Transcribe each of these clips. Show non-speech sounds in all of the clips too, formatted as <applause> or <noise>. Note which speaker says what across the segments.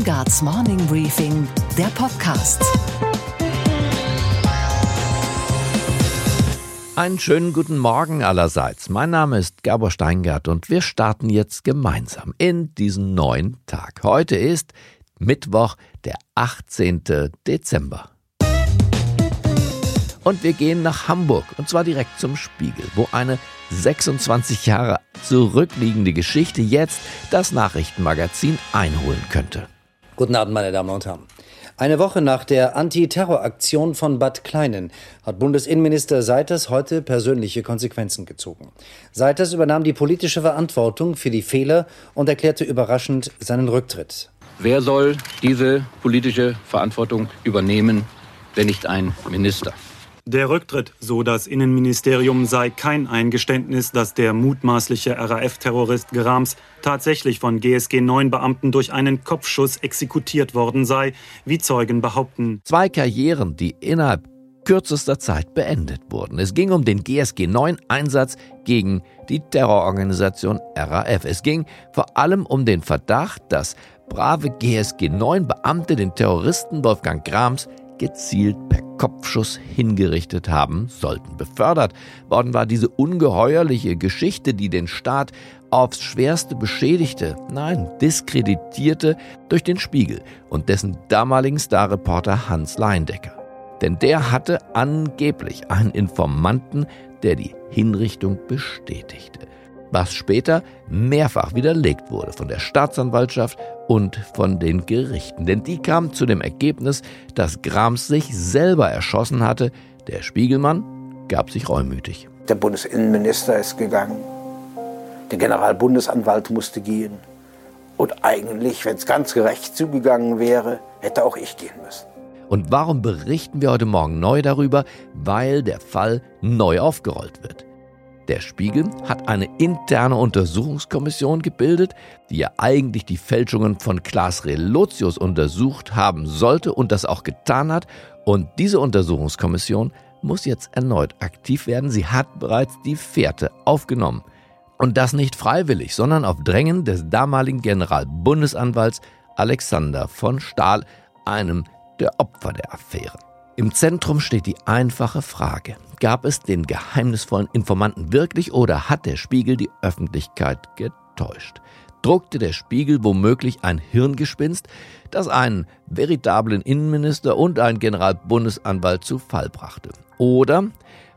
Speaker 1: Steingarts Morning Briefing, der Podcast.
Speaker 2: Einen schönen guten Morgen allerseits. Mein Name ist Gabor Steingart und wir starten jetzt gemeinsam in diesen neuen Tag. Heute ist Mittwoch, der 18. Dezember. Und wir gehen nach Hamburg und zwar direkt zum Spiegel, wo eine 26 Jahre zurückliegende Geschichte jetzt das Nachrichtenmagazin einholen könnte.
Speaker 3: Guten Abend, meine Damen und Herren. Eine Woche nach der Antiterroraktion von Bad Kleinen hat Bundesinnenminister Seiters heute persönliche Konsequenzen gezogen. Seiters übernahm die politische Verantwortung für die Fehler und erklärte überraschend seinen Rücktritt.
Speaker 4: Wer soll diese politische Verantwortung übernehmen, wenn nicht ein Minister?
Speaker 5: Der Rücktritt, so das Innenministerium, sei kein Eingeständnis, dass der mutmaßliche RAF-Terrorist Grams tatsächlich von GSG 9 Beamten durch einen Kopfschuss exekutiert worden sei, wie Zeugen behaupten.
Speaker 2: Zwei Karrieren, die innerhalb kürzester Zeit beendet wurden. Es ging um den GSG 9 Einsatz gegen die Terrororganisation RAF. Es ging vor allem um den Verdacht, dass brave GSG 9 Beamte den Terroristen Wolfgang Grams gezielt per Kopfschuss hingerichtet haben sollten. Befördert worden war diese ungeheuerliche Geschichte, die den Staat aufs Schwerste beschädigte, nein, diskreditierte durch den Spiegel und dessen damaligen Starreporter Hans Leindecker. Denn der hatte angeblich einen Informanten, der die Hinrichtung bestätigte was später mehrfach widerlegt wurde von der Staatsanwaltschaft und von den Gerichten. Denn die kamen zu dem Ergebnis, dass Grams sich selber erschossen hatte. Der Spiegelmann gab sich reumütig.
Speaker 6: Der Bundesinnenminister ist gegangen. Der Generalbundesanwalt musste gehen. Und eigentlich, wenn es ganz gerecht zugegangen wäre, hätte auch ich gehen müssen.
Speaker 2: Und warum berichten wir heute Morgen neu darüber? Weil der Fall neu aufgerollt wird. Der Spiegel hat eine interne Untersuchungskommission gebildet, die ja eigentlich die Fälschungen von Klaas Relotius untersucht haben sollte und das auch getan hat. Und diese Untersuchungskommission muss jetzt erneut aktiv werden. Sie hat bereits die Fährte aufgenommen. Und das nicht freiwillig, sondern auf Drängen des damaligen Generalbundesanwalts Alexander von Stahl, einem der Opfer der Affäre. Im Zentrum steht die einfache Frage, gab es den geheimnisvollen Informanten wirklich oder hat der Spiegel die Öffentlichkeit getäuscht? Druckte der Spiegel womöglich ein Hirngespinst, das einen veritablen Innenminister und einen Generalbundesanwalt zu Fall brachte? Oder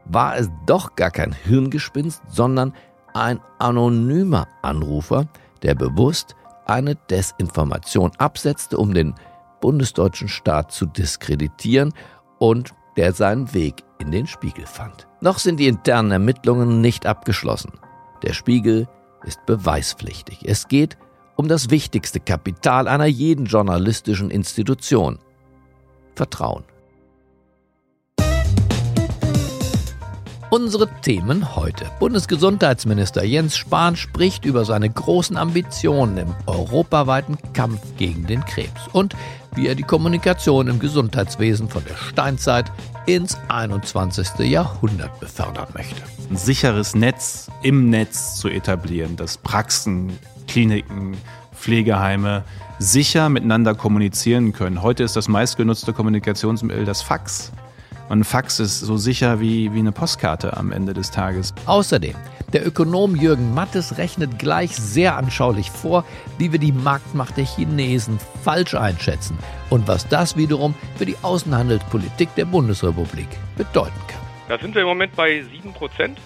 Speaker 2: war es doch gar kein Hirngespinst, sondern ein anonymer Anrufer, der bewusst eine Desinformation absetzte, um den bundesdeutschen Staat zu diskreditieren und der seinen Weg in den Spiegel fand. Noch sind die internen Ermittlungen nicht abgeschlossen. Der Spiegel ist beweispflichtig. Es geht um das wichtigste Kapital einer jeden journalistischen Institution. Vertrauen. Unsere Themen heute. Bundesgesundheitsminister Jens Spahn spricht über seine großen Ambitionen im europaweiten Kampf gegen den Krebs und wie er die Kommunikation im Gesundheitswesen von der Steinzeit ins 21. Jahrhundert befördern möchte.
Speaker 7: Ein sicheres Netz im Netz zu etablieren, dass Praxen, Kliniken, Pflegeheime sicher miteinander kommunizieren können. Heute ist das meistgenutzte Kommunikationsmittel das Fax. Und ein Fax ist so sicher wie, wie eine Postkarte am Ende des Tages.
Speaker 2: Außerdem, der Ökonom Jürgen Mattes rechnet gleich sehr anschaulich vor, wie wir die Marktmacht der Chinesen falsch einschätzen und was das wiederum für die Außenhandelspolitik der Bundesrepublik bedeuten kann.
Speaker 8: Da sind wir im Moment bei 7 Prozent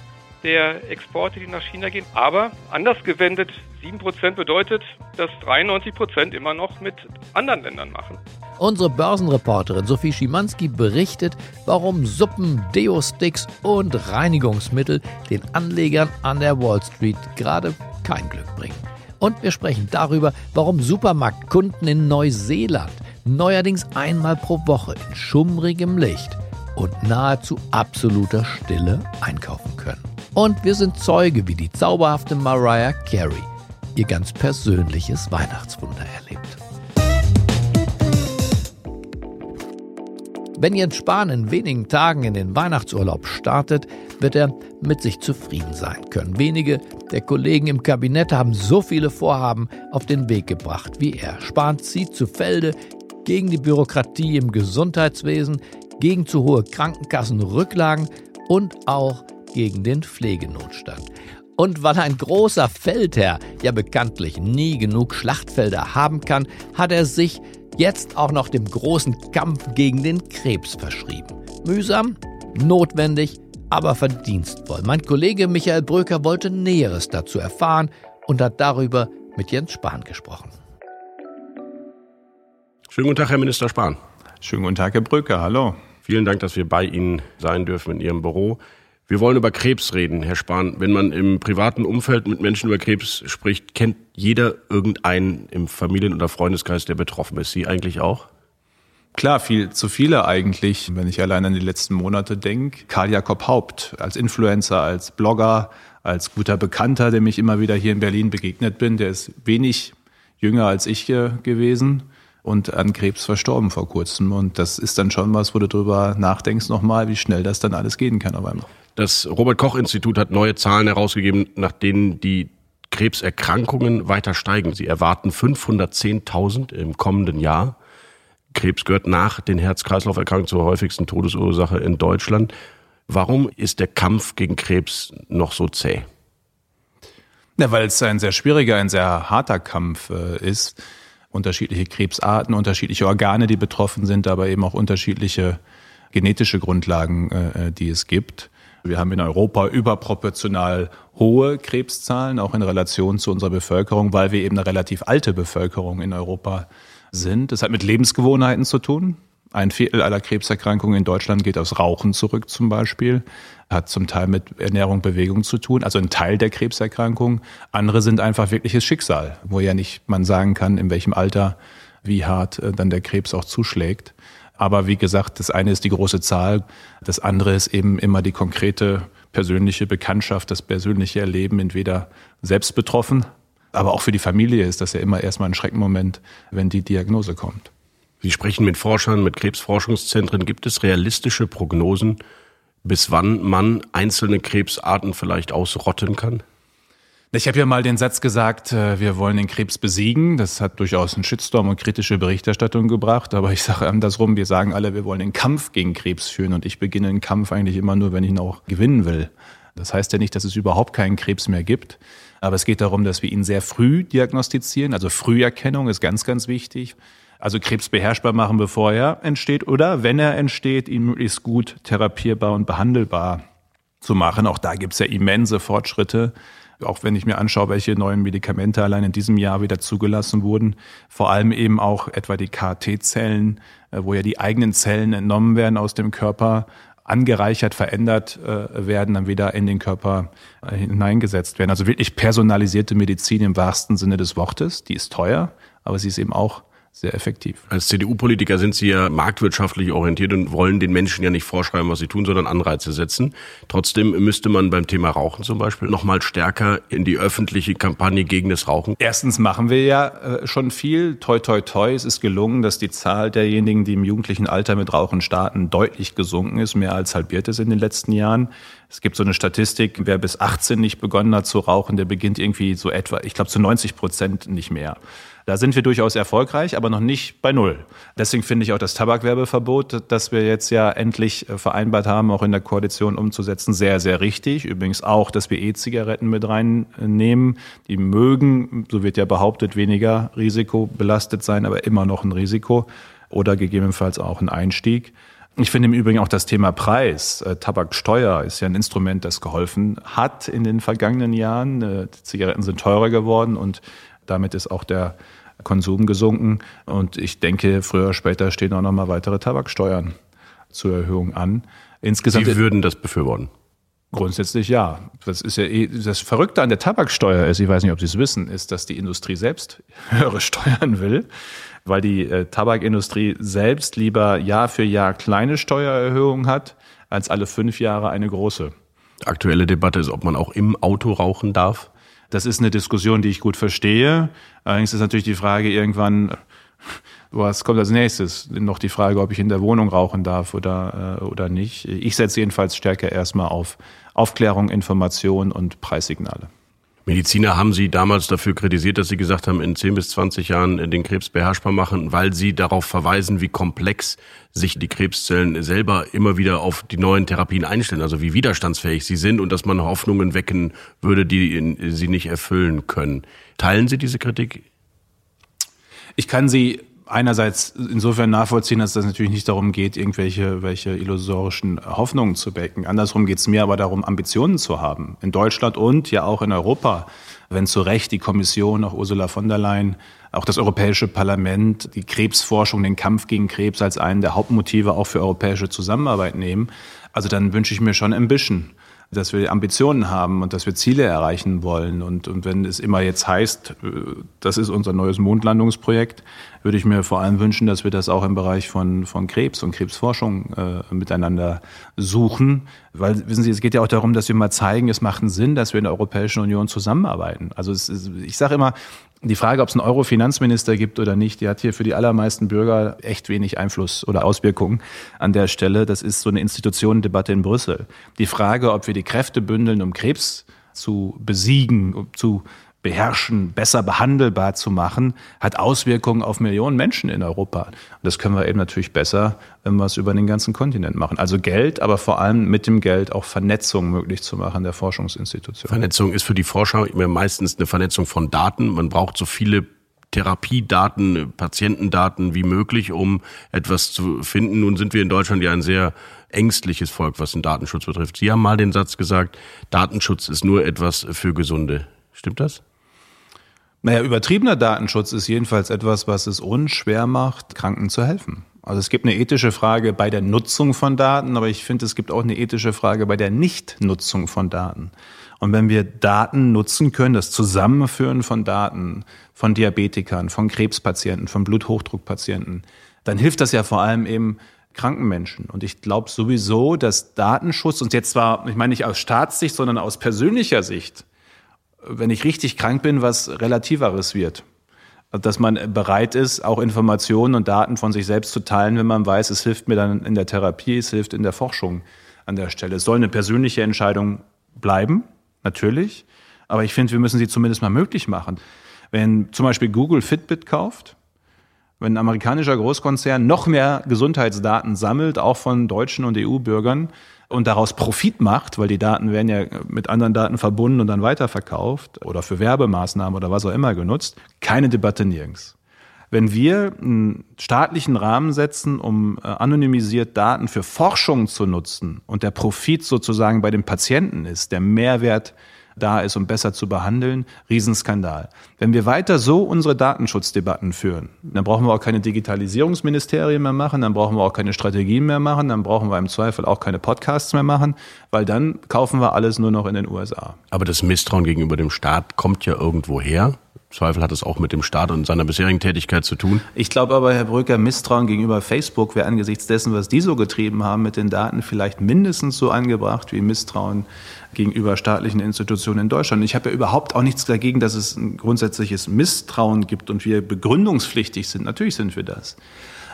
Speaker 8: der Exporte, die nach China gehen. Aber anders gewendet, 7% bedeutet, dass 93% immer noch mit anderen Ländern machen.
Speaker 2: Unsere Börsenreporterin Sophie Schimanski berichtet, warum Suppen, Deo-Sticks und Reinigungsmittel den Anlegern an der Wall Street gerade kein Glück bringen. Und wir sprechen darüber, warum Supermarktkunden in Neuseeland neuerdings einmal pro Woche in schummrigem Licht und nahezu absoluter Stille einkaufen können. Und wir sind Zeuge, wie die zauberhafte Mariah Carey ihr ganz persönliches Weihnachtswunder erlebt. Wenn Jens Spahn in wenigen Tagen in den Weihnachtsurlaub startet, wird er mit sich zufrieden sein können. Wenige der Kollegen im Kabinett haben so viele Vorhaben auf den Weg gebracht wie er. Spahn zieht zu Felde gegen die Bürokratie im Gesundheitswesen, gegen zu hohe Krankenkassenrücklagen und auch gegen den Pflegenotstand. Und weil ein großer Feldherr ja bekanntlich nie genug Schlachtfelder haben kann, hat er sich jetzt auch noch dem großen Kampf gegen den Krebs verschrieben. Mühsam, notwendig, aber verdienstvoll. Mein Kollege Michael Bröker wollte Näheres dazu erfahren und hat darüber mit Jens Spahn gesprochen.
Speaker 9: Schönen guten Tag, Herr Minister Spahn.
Speaker 7: Schönen guten Tag, Herr Bröker. Hallo.
Speaker 9: Vielen Dank, dass wir bei Ihnen sein dürfen in Ihrem Büro. Wir wollen über Krebs reden, Herr Spahn. Wenn man im privaten Umfeld mit Menschen über Krebs spricht, kennt jeder irgendeinen im Familien- oder Freundeskreis, der betroffen ist. Sie eigentlich auch?
Speaker 7: Klar, viel zu viele eigentlich, wenn ich allein an die letzten Monate denke. Karl Jakob Haupt als Influencer, als Blogger, als guter Bekannter, dem ich immer wieder hier in Berlin begegnet bin, der ist wenig jünger als ich gewesen und an Krebs verstorben vor kurzem. Und das ist dann schon was, wo du drüber nachdenkst nochmal, wie schnell das dann alles gehen kann auf einmal.
Speaker 9: Das Robert Koch Institut hat neue Zahlen herausgegeben, nach denen die Krebserkrankungen weiter steigen. Sie erwarten 510.000 im kommenden Jahr. Krebs gehört nach den Herz-Kreislauf-Erkrankungen zur häufigsten Todesursache in Deutschland. Warum ist der Kampf gegen Krebs noch so zäh?
Speaker 7: Ja, weil es ein sehr schwieriger, ein sehr harter Kampf äh, ist. Unterschiedliche Krebsarten, unterschiedliche Organe, die betroffen sind, aber eben auch unterschiedliche genetische Grundlagen, äh, die es gibt. Wir haben in Europa überproportional hohe Krebszahlen, auch in Relation zu unserer Bevölkerung, weil wir eben eine relativ alte Bevölkerung in Europa sind. Das hat mit Lebensgewohnheiten zu tun. Ein Viertel aller Krebserkrankungen in Deutschland geht aus Rauchen zurück zum Beispiel, hat zum Teil mit Ernährung, Bewegung zu tun, also ein Teil der Krebserkrankungen. Andere sind einfach wirkliches Schicksal, wo ja nicht man sagen kann, in welchem Alter, wie hart äh, dann der Krebs auch zuschlägt. Aber wie gesagt, das eine ist die große Zahl, das andere ist eben immer die konkrete persönliche Bekanntschaft, das persönliche Erleben, entweder selbst betroffen, aber auch für die Familie ist das ja immer erstmal ein Schreckenmoment, wenn die Diagnose kommt.
Speaker 9: Sie sprechen mit Forschern, mit Krebsforschungszentren. Gibt es realistische Prognosen, bis wann man einzelne Krebsarten vielleicht ausrotten kann?
Speaker 7: Ich habe ja mal den Satz gesagt, äh, wir wollen den Krebs besiegen. Das hat durchaus einen Shitstorm und kritische Berichterstattung gebracht. Aber ich sage andersrum, wir sagen alle, wir wollen den Kampf gegen Krebs führen. Und ich beginne den Kampf eigentlich immer nur, wenn ich ihn auch gewinnen will. Das heißt ja nicht, dass es überhaupt keinen Krebs mehr gibt. Aber es geht darum, dass wir ihn sehr früh diagnostizieren. Also Früherkennung ist ganz, ganz wichtig. Also Krebs beherrschbar machen, bevor er entsteht oder wenn er entsteht, ihn möglichst gut therapierbar und behandelbar zu machen. Auch da gibt es ja immense Fortschritte. Auch wenn ich mir anschaue, welche neuen Medikamente allein in diesem Jahr wieder zugelassen wurden, vor allem eben auch etwa die KT-Zellen, äh, wo ja die eigenen Zellen entnommen werden aus dem Körper, angereichert, verändert äh, werden, dann wieder in den Körper äh, hineingesetzt werden. Also wirklich personalisierte Medizin im wahrsten Sinne des Wortes. Die ist teuer, aber sie ist eben auch sehr effektiv.
Speaker 9: Als CDU-Politiker sind Sie ja marktwirtschaftlich orientiert und wollen den Menschen ja nicht vorschreiben, was sie tun, sondern Anreize setzen. Trotzdem müsste man beim Thema Rauchen zum Beispiel noch mal stärker in die öffentliche Kampagne gegen das Rauchen.
Speaker 7: Erstens machen wir ja äh, schon viel. Toi, toi, toi. Es ist gelungen, dass die Zahl derjenigen, die im jugendlichen Alter mit Rauchen starten, deutlich gesunken ist, mehr als halbiert ist in den letzten Jahren. Es gibt so eine Statistik, wer bis 18 nicht begonnen hat zu rauchen, der beginnt irgendwie so etwa, ich glaube zu 90 Prozent nicht mehr. Da sind wir durchaus erfolgreich, aber noch nicht bei Null. Deswegen finde ich auch das Tabakwerbeverbot, das wir jetzt ja endlich äh, vereinbart haben, auch in der Koalition umzusetzen, sehr, sehr richtig. Übrigens auch, dass wir E-Zigaretten mit reinnehmen. Die mögen, so wird ja behauptet, weniger risikobelastet sein, aber immer noch ein Risiko oder gegebenenfalls auch ein Einstieg. Ich finde im Übrigen auch das Thema Preis, äh, Tabaksteuer ist ja ein Instrument, das geholfen hat in den vergangenen Jahren. Äh, Zigaretten sind teurer geworden und damit ist auch der Konsum gesunken. Und ich denke, früher oder später stehen auch noch mal weitere Tabaksteuern zur Erhöhung an.
Speaker 9: Insgesamt Sie würden das befürworten?
Speaker 7: Grundsätzlich ja. Das ist ja eh, das Verrückte an der Tabaksteuer ist, ich weiß nicht, ob Sie es wissen, ist, dass die Industrie selbst <laughs> höhere Steuern will, weil die äh, Tabakindustrie selbst lieber Jahr für Jahr kleine Steuererhöhungen hat, als alle fünf Jahre eine große.
Speaker 9: Aktuelle Debatte ist, ob man auch im Auto rauchen darf.
Speaker 7: Das ist eine Diskussion, die ich gut verstehe. Allerdings ist natürlich die Frage irgendwann, was kommt als nächstes? Noch die Frage, ob ich in der Wohnung rauchen darf oder, äh, oder nicht. Ich setze jedenfalls stärker erstmal auf Aufklärung, Information und Preissignale.
Speaker 9: Mediziner haben Sie damals dafür kritisiert, dass Sie gesagt haben, in 10 bis 20 Jahren den Krebs beherrschbar machen, weil Sie darauf verweisen, wie komplex sich die Krebszellen selber immer wieder auf die neuen Therapien einstellen, also wie widerstandsfähig sie sind und dass man Hoffnungen wecken würde, die sie nicht erfüllen können. Teilen Sie diese Kritik?
Speaker 7: Ich kann sie einerseits insofern nachvollziehen, dass das natürlich nicht darum geht, irgendwelche welche illusorischen Hoffnungen zu wecken. Andersrum geht es mir aber darum, Ambitionen zu haben. In Deutschland und ja auch in Europa. Wenn zu Recht die Kommission, auch Ursula von der Leyen, auch das Europäische Parlament die Krebsforschung, den Kampf gegen Krebs als einen der Hauptmotive auch für europäische Zusammenarbeit nehmen, also dann wünsche ich mir schon Ambition dass wir Ambitionen haben und dass wir Ziele erreichen wollen. Und, und wenn es immer jetzt heißt, äh, das ist unser neues Mondlandungsprojekt, würde ich mir vor allem wünschen, dass wir das auch im Bereich von, von Krebs und Krebsforschung äh, miteinander suchen. Weil, wissen Sie, es geht ja auch darum, dass wir mal zeigen, es macht einen Sinn, dass wir in der Europäischen Union zusammenarbeiten. Also es, ich sage immer, die Frage, ob es einen Euro-Finanzminister gibt oder nicht, die hat hier für die allermeisten Bürger echt wenig Einfluss oder Auswirkungen an der Stelle. Das ist so eine Institutionendebatte in Brüssel. Die Frage, ob wir die Kräfte bündeln, um Krebs zu besiegen, um zu beherrschen, besser behandelbar zu machen, hat Auswirkungen auf Millionen Menschen in Europa. Und das können wir eben natürlich besser, wenn wir es über den ganzen Kontinent machen. Also Geld, aber vor allem mit dem Geld auch Vernetzung möglich zu machen der Forschungsinstitutionen.
Speaker 9: Vernetzung ist für die Forscher meistens eine Vernetzung von Daten. Man braucht so viele Therapiedaten, Patientendaten wie möglich, um etwas zu finden. Nun sind wir in Deutschland ja ein sehr ängstliches Volk, was den Datenschutz betrifft. Sie haben mal den Satz gesagt, Datenschutz ist nur etwas für Gesunde. Stimmt das?
Speaker 7: Naja, übertriebener Datenschutz ist jedenfalls etwas, was es uns schwer macht, Kranken zu helfen. Also es gibt eine ethische Frage bei der Nutzung von Daten, aber ich finde, es gibt auch eine ethische Frage bei der Nichtnutzung von Daten. Und wenn wir Daten nutzen können, das Zusammenführen von Daten von Diabetikern, von Krebspatienten, von Bluthochdruckpatienten, dann hilft das ja vor allem eben kranken Menschen. Und ich glaube sowieso, dass Datenschutz, und jetzt zwar, ich meine nicht aus Staatssicht, sondern aus persönlicher Sicht, wenn ich richtig krank bin, was relativeres wird. Dass man bereit ist, auch Informationen und Daten von sich selbst zu teilen, wenn man weiß, es hilft mir dann in der Therapie, es hilft in der Forschung an der Stelle. Es soll eine persönliche Entscheidung bleiben, natürlich. Aber ich finde, wir müssen sie zumindest mal möglich machen. Wenn zum Beispiel Google Fitbit kauft, wenn ein amerikanischer Großkonzern noch mehr Gesundheitsdaten sammelt, auch von deutschen und EU-Bürgern, und daraus Profit macht, weil die Daten werden ja mit anderen Daten verbunden und dann weiterverkauft oder für Werbemaßnahmen oder was auch immer genutzt, keine Debatte nirgends. Wenn wir einen staatlichen Rahmen setzen, um äh, anonymisiert Daten für Forschung zu nutzen und der Profit sozusagen bei den Patienten ist, der Mehrwert da ist, um besser zu behandeln, Riesenskandal. Wenn wir weiter so unsere Datenschutzdebatten führen, dann brauchen wir auch keine Digitalisierungsministerien mehr machen, dann brauchen wir auch keine Strategien mehr machen, dann brauchen wir im Zweifel auch keine Podcasts mehr machen, weil dann kaufen wir alles nur noch in den USA.
Speaker 9: Aber das Misstrauen gegenüber dem Staat kommt ja irgendwo her. Zweifel hat es auch mit dem Staat und seiner bisherigen Tätigkeit zu tun.
Speaker 7: Ich glaube aber, Herr Brücker, Misstrauen gegenüber Facebook wäre angesichts dessen, was die so getrieben haben mit den Daten, vielleicht mindestens so angebracht wie Misstrauen gegenüber staatlichen Institutionen in Deutschland. Ich habe ja überhaupt auch nichts dagegen, dass es ein grundsätzliches Misstrauen gibt und wir begründungspflichtig sind. Natürlich sind wir das.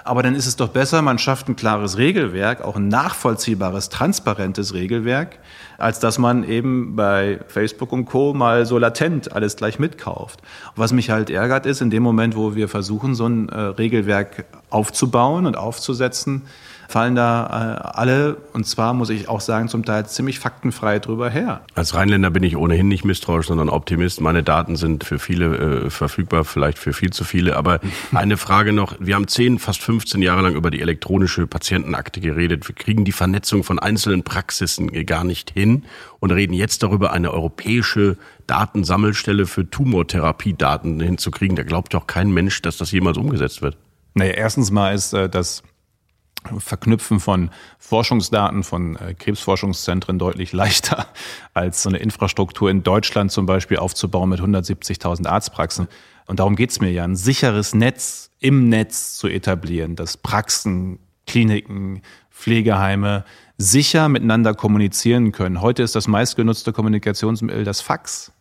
Speaker 7: Aber dann ist es doch besser, man schafft ein klares Regelwerk, auch ein nachvollziehbares, transparentes Regelwerk, als dass man eben bei Facebook und Co. mal so latent alles gleich mitkauft. was mich halt ärgert ist, in dem Moment, wo wir versuchen, so ein äh, Regelwerk aufzubauen und aufzusetzen, fallen da äh, alle, und zwar muss ich auch sagen, zum Teil ziemlich faktenfrei drüber her.
Speaker 9: Als Rheinländer bin ich ohnehin nicht misstrauisch, sondern Optimist. Meine Daten sind für viele äh, verfügbar, vielleicht für viel zu viele. Aber <laughs> eine Frage noch. Wir haben 10, fast 15 Jahre lang über die elektronische Patientenakte geredet. Wir kriegen die Vernetzung von einzelnen Praxisen gar nicht hin und reden jetzt darüber, eine europäische Datensammelstelle für Tumortherapiedaten hinzukriegen. Da glaubt doch kein Mensch, dass das jemals umgesetzt wird.
Speaker 7: Naja, erstens mal ist äh, das Verknüpfen von Forschungsdaten von äh, Krebsforschungszentren deutlich <laughs> leichter als so eine Infrastruktur in Deutschland zum Beispiel aufzubauen mit 170.000 Arztpraxen. Und darum geht's mir ja, ein sicheres Netz im Netz zu etablieren, dass Praxen, Kliniken, Pflegeheime sicher miteinander kommunizieren können. Heute ist das meistgenutzte Kommunikationsmittel das Fax.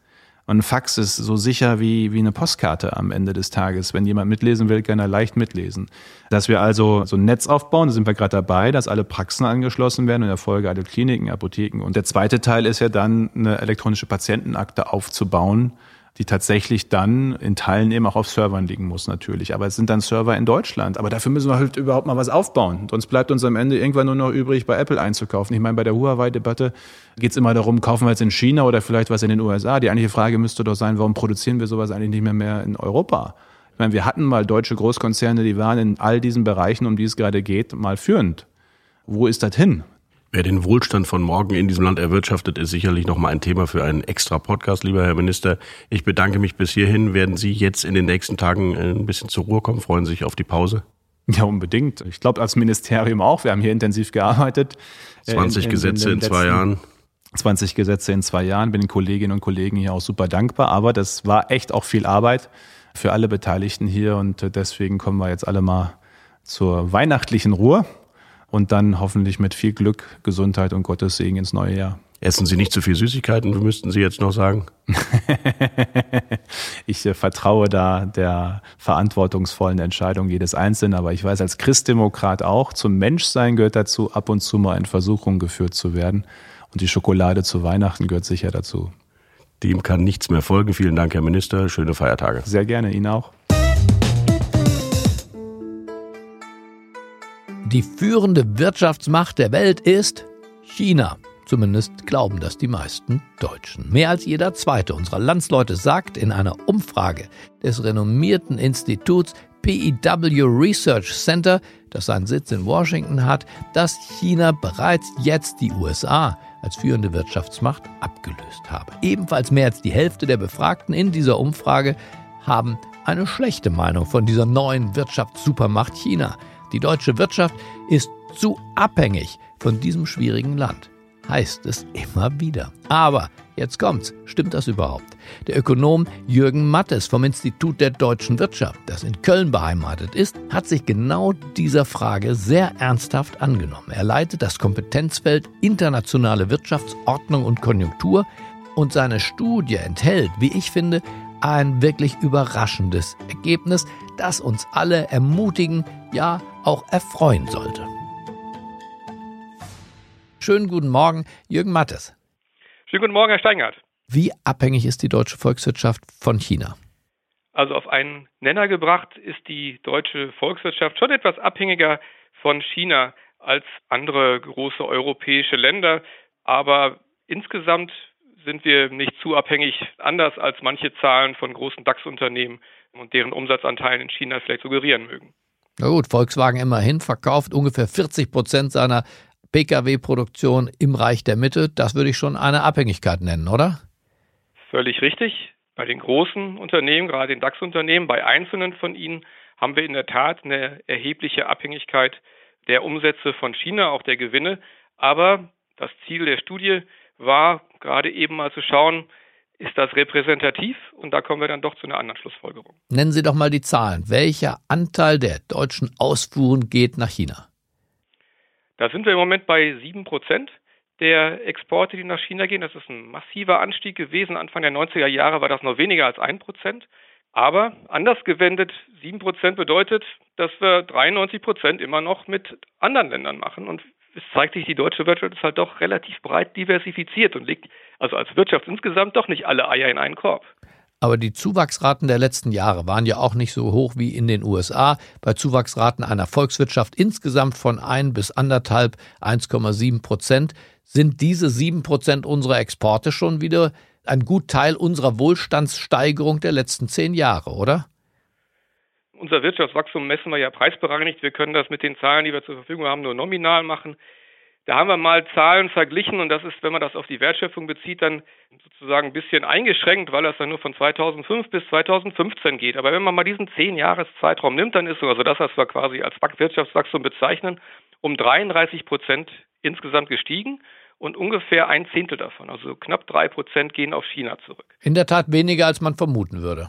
Speaker 7: Und ein Fax ist so sicher wie, wie eine Postkarte am Ende des Tages. Wenn jemand mitlesen will, kann er leicht mitlesen. Dass wir also so ein Netz aufbauen, da sind wir gerade dabei, dass alle Praxen angeschlossen werden, in der Folge alle Kliniken, Apotheken. Und der zweite Teil ist ja dann, eine elektronische Patientenakte aufzubauen, die tatsächlich dann in Teilen eben auch auf Servern liegen muss natürlich. Aber es sind dann Server in Deutschland. Aber dafür müssen wir halt überhaupt mal was aufbauen. Sonst bleibt uns am Ende irgendwann nur noch übrig, bei Apple einzukaufen. Ich meine, bei der Huawei-Debatte geht es immer darum, kaufen wir jetzt in China oder vielleicht was in den USA. Die eigentliche Frage müsste doch sein, warum produzieren wir sowas eigentlich nicht mehr, mehr in Europa? Ich meine, wir hatten mal deutsche Großkonzerne, die waren in all diesen Bereichen, um die es gerade geht, mal führend. Wo ist das hin?
Speaker 9: Wer den Wohlstand von morgen in diesem Land erwirtschaftet, ist sicherlich nochmal ein Thema für einen extra Podcast, lieber Herr Minister. Ich bedanke mich bis hierhin. Werden Sie jetzt in den nächsten Tagen äh, ein bisschen zur Ruhe kommen? Freuen Sie sich auf die Pause?
Speaker 7: Ja, unbedingt. Ich glaube, als Ministerium auch. Wir haben hier intensiv gearbeitet.
Speaker 9: 20 äh, in, in, Gesetze in, in zwei Jahren.
Speaker 7: 20 Gesetze in zwei Jahren. Bin den Kolleginnen und Kollegen hier auch super dankbar. Aber das war echt auch viel Arbeit für alle Beteiligten hier. Und äh, deswegen kommen wir jetzt alle mal zur weihnachtlichen Ruhe und dann hoffentlich mit viel Glück, Gesundheit und Gottes Segen ins neue Jahr.
Speaker 9: Essen Sie nicht zu viel Süßigkeiten, müssten Sie jetzt noch sagen? <laughs>
Speaker 7: ich äh, vertraue da der verantwortungsvollen Entscheidung jedes Einzelnen, aber ich weiß als Christdemokrat auch, zum Menschsein gehört dazu, ab und zu mal in Versuchung geführt zu werden. Und die Schokolade zu Weihnachten gehört sicher dazu.
Speaker 9: Dem kann nichts mehr folgen. Vielen Dank, Herr Minister. Schöne Feiertage.
Speaker 7: Sehr gerne, Ihnen auch.
Speaker 2: Die führende Wirtschaftsmacht der Welt ist China. Zumindest glauben das die meisten Deutschen. Mehr als jeder zweite unserer Landsleute sagt in einer Umfrage des renommierten Instituts PEW Research Center, das seinen Sitz in Washington hat, dass China bereits jetzt die USA als führende Wirtschaftsmacht abgelöst habe. Ebenfalls mehr als die Hälfte der Befragten in dieser Umfrage haben eine schlechte Meinung von dieser neuen Wirtschaftssupermacht China. Die deutsche Wirtschaft ist zu abhängig von diesem schwierigen Land. Heißt es immer wieder. Aber jetzt kommt's. Stimmt das überhaupt? Der Ökonom Jürgen Mattes vom Institut der deutschen Wirtschaft, das in Köln beheimatet ist, hat sich genau dieser Frage sehr ernsthaft angenommen. Er leitet das Kompetenzfeld internationale Wirtschaftsordnung und Konjunktur und seine Studie enthält, wie ich finde, ein wirklich überraschendes Ergebnis, das uns alle ermutigen, ja auch erfreuen sollte. Schönen guten Morgen, Jürgen Mattes.
Speaker 8: Schönen guten Morgen, Herr Steingart.
Speaker 2: Wie abhängig ist die deutsche Volkswirtschaft von China?
Speaker 8: Also auf einen Nenner gebracht ist die deutsche Volkswirtschaft schon etwas abhängiger von China als andere große europäische Länder. Aber insgesamt sind wir nicht zu abhängig, anders als manche Zahlen von großen DAX-Unternehmen und deren Umsatzanteilen in China vielleicht suggerieren mögen.
Speaker 2: Na gut, Volkswagen immerhin verkauft ungefähr 40 Prozent seiner Pkw-Produktion im Reich der Mitte. Das würde ich schon eine Abhängigkeit nennen, oder?
Speaker 8: Völlig richtig. Bei den großen Unternehmen, gerade den DAX-Unternehmen, bei einzelnen von ihnen haben wir in der Tat eine erhebliche Abhängigkeit der Umsätze von China, auch der Gewinne. Aber das Ziel der Studie war gerade eben mal zu schauen, ist das repräsentativ? Und da kommen wir dann doch zu einer anderen Schlussfolgerung.
Speaker 2: Nennen Sie doch mal die Zahlen. Welcher Anteil der deutschen Ausfuhren geht nach China?
Speaker 8: Da sind wir im Moment bei sieben Prozent der Exporte, die nach China gehen. Das ist ein massiver Anstieg gewesen. Anfang der 90er Jahre war das noch weniger als ein Prozent. Aber anders gewendet, sieben Prozent bedeutet, dass wir 93 Prozent immer noch mit anderen Ländern machen. Und es zeigt sich, die deutsche Wirtschaft ist halt doch relativ breit diversifiziert und legt also als Wirtschaft insgesamt doch nicht alle Eier in einen Korb.
Speaker 2: Aber die Zuwachsraten der letzten Jahre waren ja auch nicht so hoch wie in den USA. Bei Zuwachsraten einer Volkswirtschaft insgesamt von 1 bis anderthalb 1,7 Prozent sind diese 7 Prozent unserer Exporte schon wieder ein gut Teil unserer Wohlstandssteigerung der letzten zehn Jahre, oder?
Speaker 8: unser Wirtschaftswachstum messen wir ja preisbereinigt. Wir können das mit den Zahlen, die wir zur Verfügung haben, nur nominal machen. Da haben wir mal Zahlen verglichen und das ist, wenn man das auf die Wertschöpfung bezieht, dann sozusagen ein bisschen eingeschränkt, weil das dann nur von 2005 bis 2015 geht. Aber wenn man mal diesen zehn Jahreszeitraum nimmt, dann ist so, also das, was wir quasi als Wirtschaftswachstum bezeichnen, um 33 Prozent insgesamt gestiegen und ungefähr ein Zehntel davon, also knapp drei Prozent, gehen auf China zurück.
Speaker 2: In der Tat weniger, als man vermuten würde.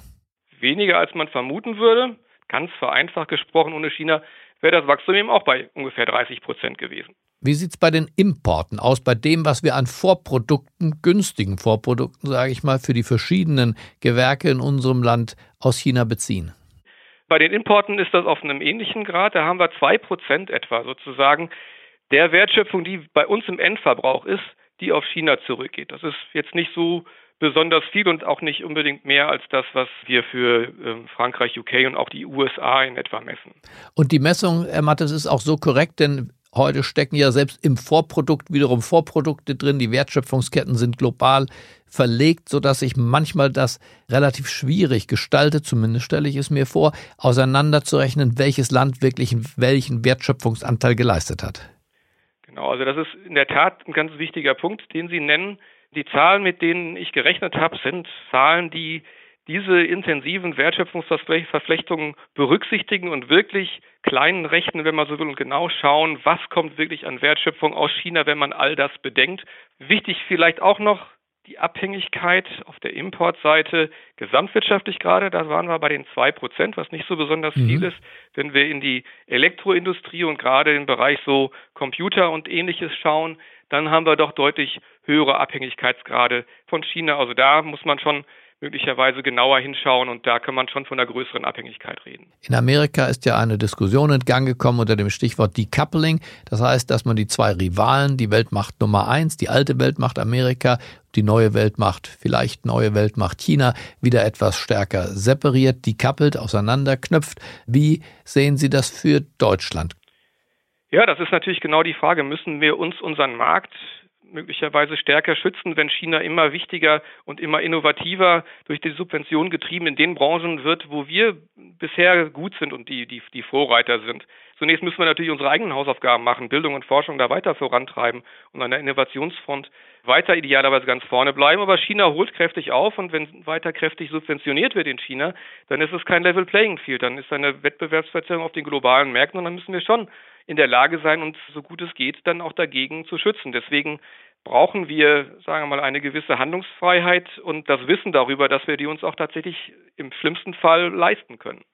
Speaker 8: Weniger, als man vermuten würde ganz vereinfacht gesprochen, ohne China wäre das Wachstum eben auch bei ungefähr 30 Prozent gewesen.
Speaker 2: Wie sieht es bei den Importen aus, bei dem, was wir an Vorprodukten, günstigen Vorprodukten, sage ich mal, für die verschiedenen Gewerke in unserem Land aus China beziehen?
Speaker 8: Bei den Importen ist das auf einem ähnlichen Grad. Da haben wir zwei Prozent etwa sozusagen der Wertschöpfung, die bei uns im Endverbrauch ist, die auf China zurückgeht. Das ist jetzt nicht so besonders viel und auch nicht unbedingt mehr als das, was wir für äh, Frankreich, UK und auch die USA in etwa messen.
Speaker 2: Und die Messung, Herr Mattes, ist auch so korrekt, denn heute stecken ja selbst im Vorprodukt wiederum Vorprodukte drin. Die Wertschöpfungsketten sind global verlegt, sodass ich manchmal das relativ schwierig gestalte, zumindest stelle ich es mir vor, auseinanderzurechnen, welches Land wirklich welchen Wertschöpfungsanteil geleistet hat.
Speaker 8: Genau, also das ist in der Tat ein ganz wichtiger Punkt, den Sie nennen. Die Zahlen, mit denen ich gerechnet habe, sind Zahlen, die diese intensiven Wertschöpfungsverflechtungen berücksichtigen und wirklich kleinen rechnen, wenn man so will, und genau schauen, was kommt wirklich an Wertschöpfung aus China, wenn man all das bedenkt. Wichtig vielleicht auch noch die Abhängigkeit auf der Importseite gesamtwirtschaftlich gerade, da waren wir bei den zwei Prozent, was nicht so besonders mhm. viel ist. Wenn wir in die Elektroindustrie und gerade im Bereich so Computer und ähnliches schauen, dann haben wir doch deutlich höhere Abhängigkeitsgrade von China. Also da muss man schon möglicherweise genauer hinschauen und da kann man schon von einer größeren Abhängigkeit reden.
Speaker 2: In Amerika ist ja eine Diskussion in Gang gekommen unter dem Stichwort Decoupling. Das heißt, dass man die zwei Rivalen, die Weltmacht Nummer eins, die alte Weltmacht Amerika, die neue Weltmacht, vielleicht neue Weltmacht China, wieder etwas stärker separiert, decoupelt, auseinanderknüpft. Wie sehen Sie das für Deutschland?
Speaker 8: Ja, das ist natürlich genau die Frage. Müssen wir uns unseren Markt möglicherweise stärker schützen, wenn China immer wichtiger und immer innovativer durch die Subvention getrieben in den Branchen wird, wo wir bisher gut sind und die, die, die Vorreiter sind. Zunächst müssen wir natürlich unsere eigenen Hausaufgaben machen, Bildung und Forschung da weiter vorantreiben und an der Innovationsfront weiter idealerweise ganz vorne bleiben. Aber China holt kräftig auf und wenn weiter kräftig subventioniert wird in China, dann ist es kein Level Playing Field, dann ist eine Wettbewerbsverzerrung auf den globalen Märkten und dann müssen wir schon in der Lage sein, uns so gut es geht, dann auch dagegen zu schützen. Deswegen brauchen wir, sagen wir mal, eine gewisse Handlungsfreiheit und das Wissen darüber, dass wir die uns auch tatsächlich im schlimmsten Fall leisten können.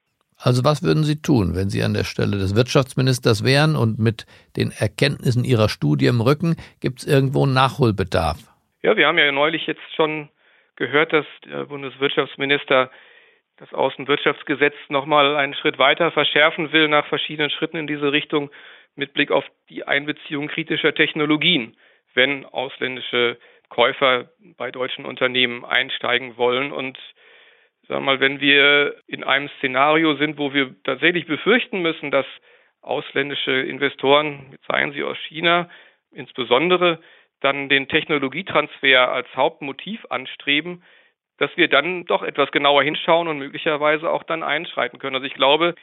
Speaker 2: Also was würden Sie tun, wenn Sie an der Stelle des Wirtschaftsministers wären und mit den Erkenntnissen Ihrer Studie im Rücken, gibt es irgendwo Nachholbedarf?
Speaker 8: Ja, wir haben ja neulich jetzt schon gehört, dass der Bundeswirtschaftsminister das Außenwirtschaftsgesetz nochmal einen Schritt weiter verschärfen will nach verschiedenen Schritten in diese Richtung mit Blick auf die Einbeziehung kritischer Technologien, wenn ausländische Käufer bei deutschen Unternehmen einsteigen wollen. Und sagen wir mal, wenn wir in einem Szenario sind, wo wir tatsächlich befürchten müssen, dass ausländische Investoren, seien sie aus China, insbesondere dann den Technologietransfer als Hauptmotiv anstreben, dass wir dann doch etwas genauer hinschauen und möglicherweise auch dann einschreiten können. Also ich glaube,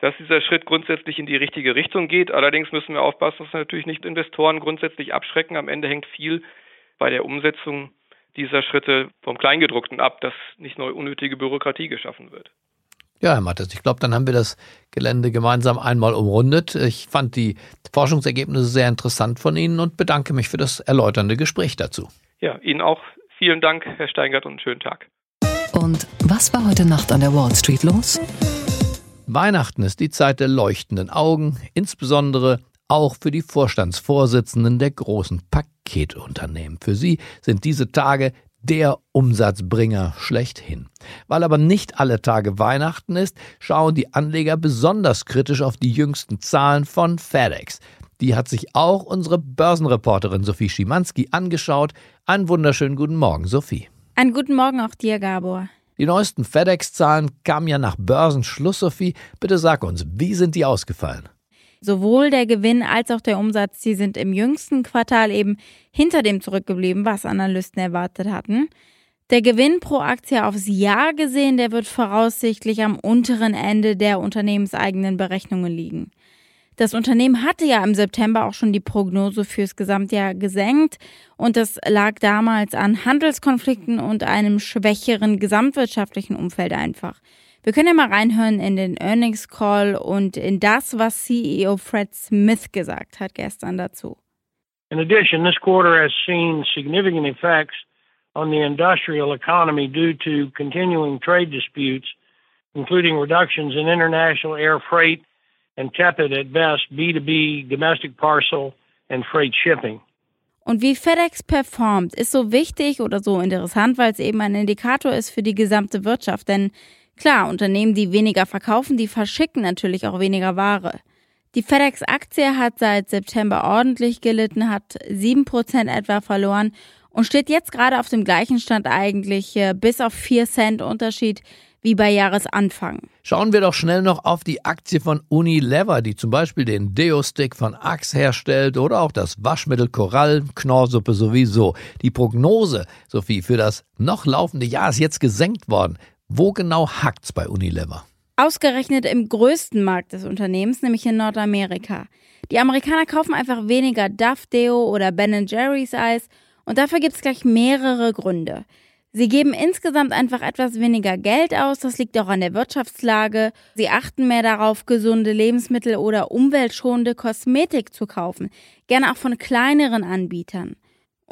Speaker 8: dass dieser Schritt grundsätzlich in die richtige Richtung geht. Allerdings müssen wir aufpassen, dass wir natürlich nicht Investoren grundsätzlich abschrecken. Am Ende hängt viel bei der Umsetzung dieser Schritte vom Kleingedruckten ab, dass nicht neu unnötige Bürokratie geschaffen wird.
Speaker 2: Ja, Herr Mattes, ich glaube, dann haben wir das Gelände gemeinsam einmal umrundet. Ich fand die Forschungsergebnisse sehr interessant von Ihnen und bedanke mich für das erläuternde Gespräch dazu.
Speaker 8: Ja, Ihnen auch Vielen Dank, Herr Steingart, und einen schönen Tag.
Speaker 1: Und was war heute Nacht an der Wall Street los?
Speaker 2: Weihnachten ist die Zeit der leuchtenden Augen, insbesondere auch für die Vorstandsvorsitzenden der großen Paketunternehmen. Für sie sind diese Tage der Umsatzbringer schlechthin. Weil aber nicht alle Tage Weihnachten ist, schauen die Anleger besonders kritisch auf die jüngsten Zahlen von FedEx. Die hat sich auch unsere Börsenreporterin Sophie Schimanski angeschaut. Einen wunderschönen guten Morgen, Sophie.
Speaker 10: Einen guten Morgen auch dir, Gabor.
Speaker 2: Die neuesten FedEx-Zahlen kamen ja nach Börsenschluss, Sophie. Bitte sag uns, wie sind die ausgefallen?
Speaker 10: Sowohl der Gewinn als auch der Umsatz, die sind im jüngsten Quartal eben hinter dem zurückgeblieben, was Analysten erwartet hatten. Der Gewinn pro Aktie aufs Jahr gesehen, der wird voraussichtlich am unteren Ende der unternehmenseigenen Berechnungen liegen. Das Unternehmen hatte ja im September auch schon die Prognose fürs Gesamtjahr gesenkt und das lag damals an Handelskonflikten und einem schwächeren gesamtwirtschaftlichen Umfeld einfach. Wir können ja mal reinhören in den Earnings Call und in das, was CEO Fred Smith gesagt hat gestern dazu.
Speaker 11: In addition, this quarter has seen significant effects on the industrial economy due to continuing trade disputes, including reductions in international air freight and tepid at best B2B domestic parcel and freight shipping.
Speaker 10: Und wie FedEx performt, ist so wichtig oder so interessant, weil es eben ein Indikator ist für die gesamte Wirtschaft. Denn klar, Unternehmen, die weniger verkaufen, die verschicken natürlich auch weniger Ware. Die FedEx-Aktie hat seit September ordentlich gelitten, hat 7% etwa verloren und steht jetzt gerade auf dem gleichen Stand eigentlich äh, bis auf 4 Cent Unterschied wie bei Jahresanfang.
Speaker 2: Schauen wir doch schnell noch auf die Aktie von Unilever, die zum Beispiel den Deo-Stick von Axe herstellt oder auch das Waschmittel Korall, Knorrsuppe sowieso. Die Prognose, Sophie, für das noch laufende Jahr ist jetzt gesenkt worden. Wo genau hackt's bei Unilever?
Speaker 10: Ausgerechnet im größten Markt des Unternehmens, nämlich in Nordamerika. Die Amerikaner kaufen einfach weniger Duff Deo oder Ben Jerry's Eis und dafür gibt es gleich mehrere Gründe. Sie geben insgesamt einfach etwas weniger Geld aus, das liegt auch an der Wirtschaftslage. Sie achten mehr darauf, gesunde Lebensmittel oder umweltschonende Kosmetik zu kaufen, gerne auch von kleineren Anbietern.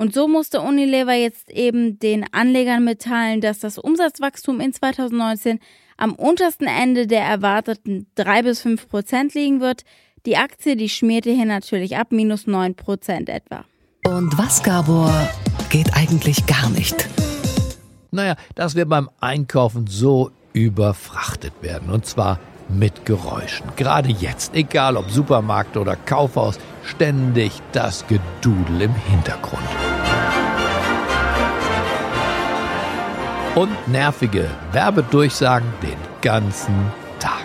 Speaker 10: Und so musste Unilever jetzt eben den Anlegern mitteilen, dass das Umsatzwachstum in 2019 am untersten Ende der erwarteten 3 bis 5 Prozent liegen wird. Die Aktie, die schmierte hier natürlich ab, minus 9 Prozent etwa.
Speaker 1: Und was, Gabor, geht eigentlich gar nicht?
Speaker 2: Naja, dass wir beim Einkaufen so überfrachtet werden. Und zwar mit Geräuschen. Gerade jetzt, egal ob Supermarkt oder Kaufhaus, ständig das Gedudel im Hintergrund. Und nervige Werbedurchsagen den ganzen Tag.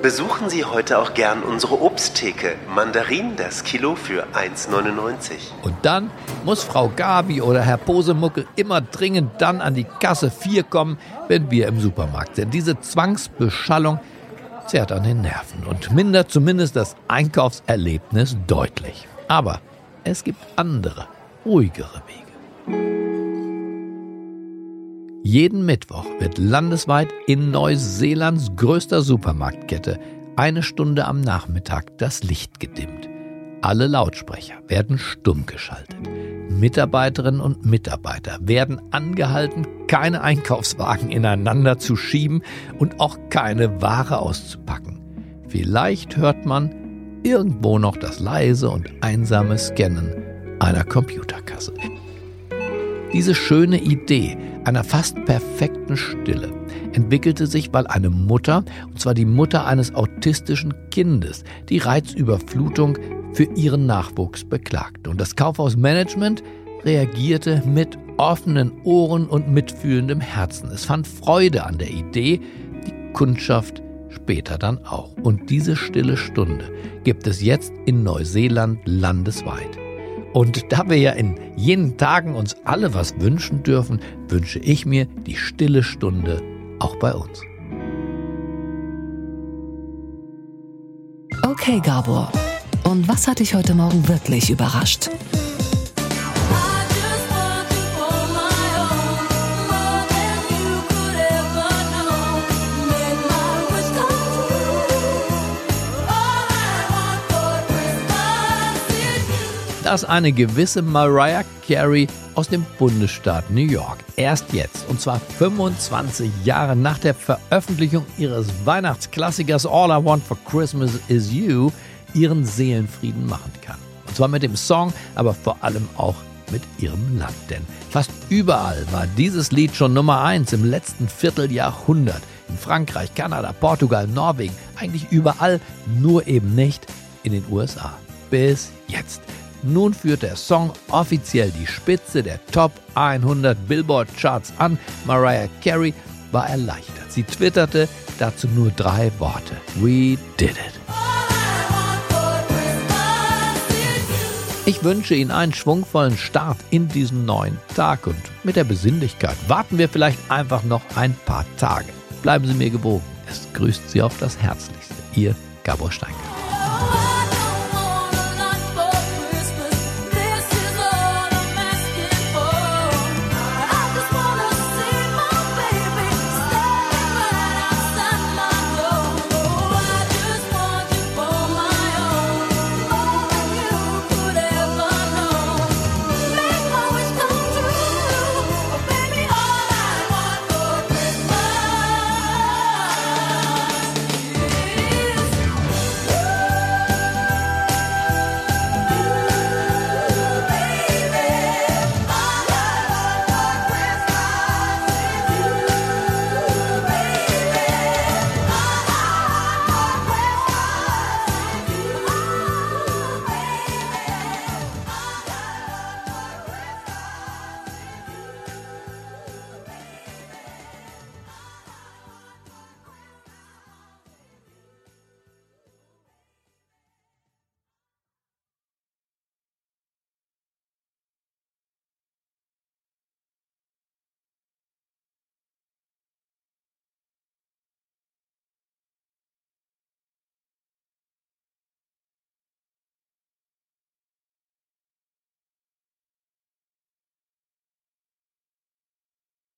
Speaker 12: Besuchen Sie heute auch gern unsere Obsttheke. Mandarinen das Kilo für 1,99.
Speaker 2: Und dann muss Frau Gabi oder Herr Posemuckel immer dringend dann an die Kasse 4 kommen, wenn wir im Supermarkt sind. Diese Zwangsbeschallung zerrt an den Nerven und mindert zumindest das Einkaufserlebnis deutlich. Aber es gibt andere, ruhigere Wege. Jeden Mittwoch wird landesweit in Neuseelands größter Supermarktkette eine Stunde am Nachmittag das Licht gedimmt. Alle Lautsprecher werden stumm geschaltet. Mitarbeiterinnen und Mitarbeiter werden angehalten, keine Einkaufswagen ineinander zu schieben und auch keine Ware auszupacken. Vielleicht hört man irgendwo noch das leise und einsame Scannen einer Computerkasse. Diese schöne Idee einer fast perfekten Stille entwickelte sich, weil eine Mutter, und zwar die Mutter eines autistischen Kindes, die Reizüberflutung für ihren Nachwuchs beklagte. Und das Kaufhausmanagement reagierte mit offenen Ohren und mitfühlendem Herzen. Es fand Freude an der Idee, die Kundschaft später dann auch. Und diese stille Stunde gibt es jetzt in Neuseeland landesweit. Und da wir ja in jenen Tagen uns alle was wünschen dürfen, wünsche ich mir die stille Stunde auch bei uns.
Speaker 1: Okay, Gabor. Und was hat dich heute Morgen wirklich überrascht?
Speaker 2: Dass eine gewisse Mariah Carey aus dem Bundesstaat New York erst jetzt, und zwar 25 Jahre nach der Veröffentlichung ihres Weihnachtsklassikers All I Want for Christmas Is You, ihren Seelenfrieden machen kann. Und zwar mit dem Song, aber vor allem auch mit ihrem Land. Denn fast überall war dieses Lied schon Nummer 1 im letzten Vierteljahrhundert. In Frankreich, Kanada, Portugal, Norwegen, eigentlich überall, nur eben nicht in den USA. Bis jetzt. Nun führt der Song offiziell die Spitze der Top 100 Billboard Charts an. Mariah Carey war erleichtert. Sie twitterte dazu nur drei Worte. We did it. Ich wünsche Ihnen einen schwungvollen Start in diesen neuen Tag und mit der Besinnlichkeit warten wir vielleicht einfach noch ein paar Tage. Bleiben Sie mir gewogen. Es grüßt Sie auf das Herzlichste. Ihr Gabor Steingart.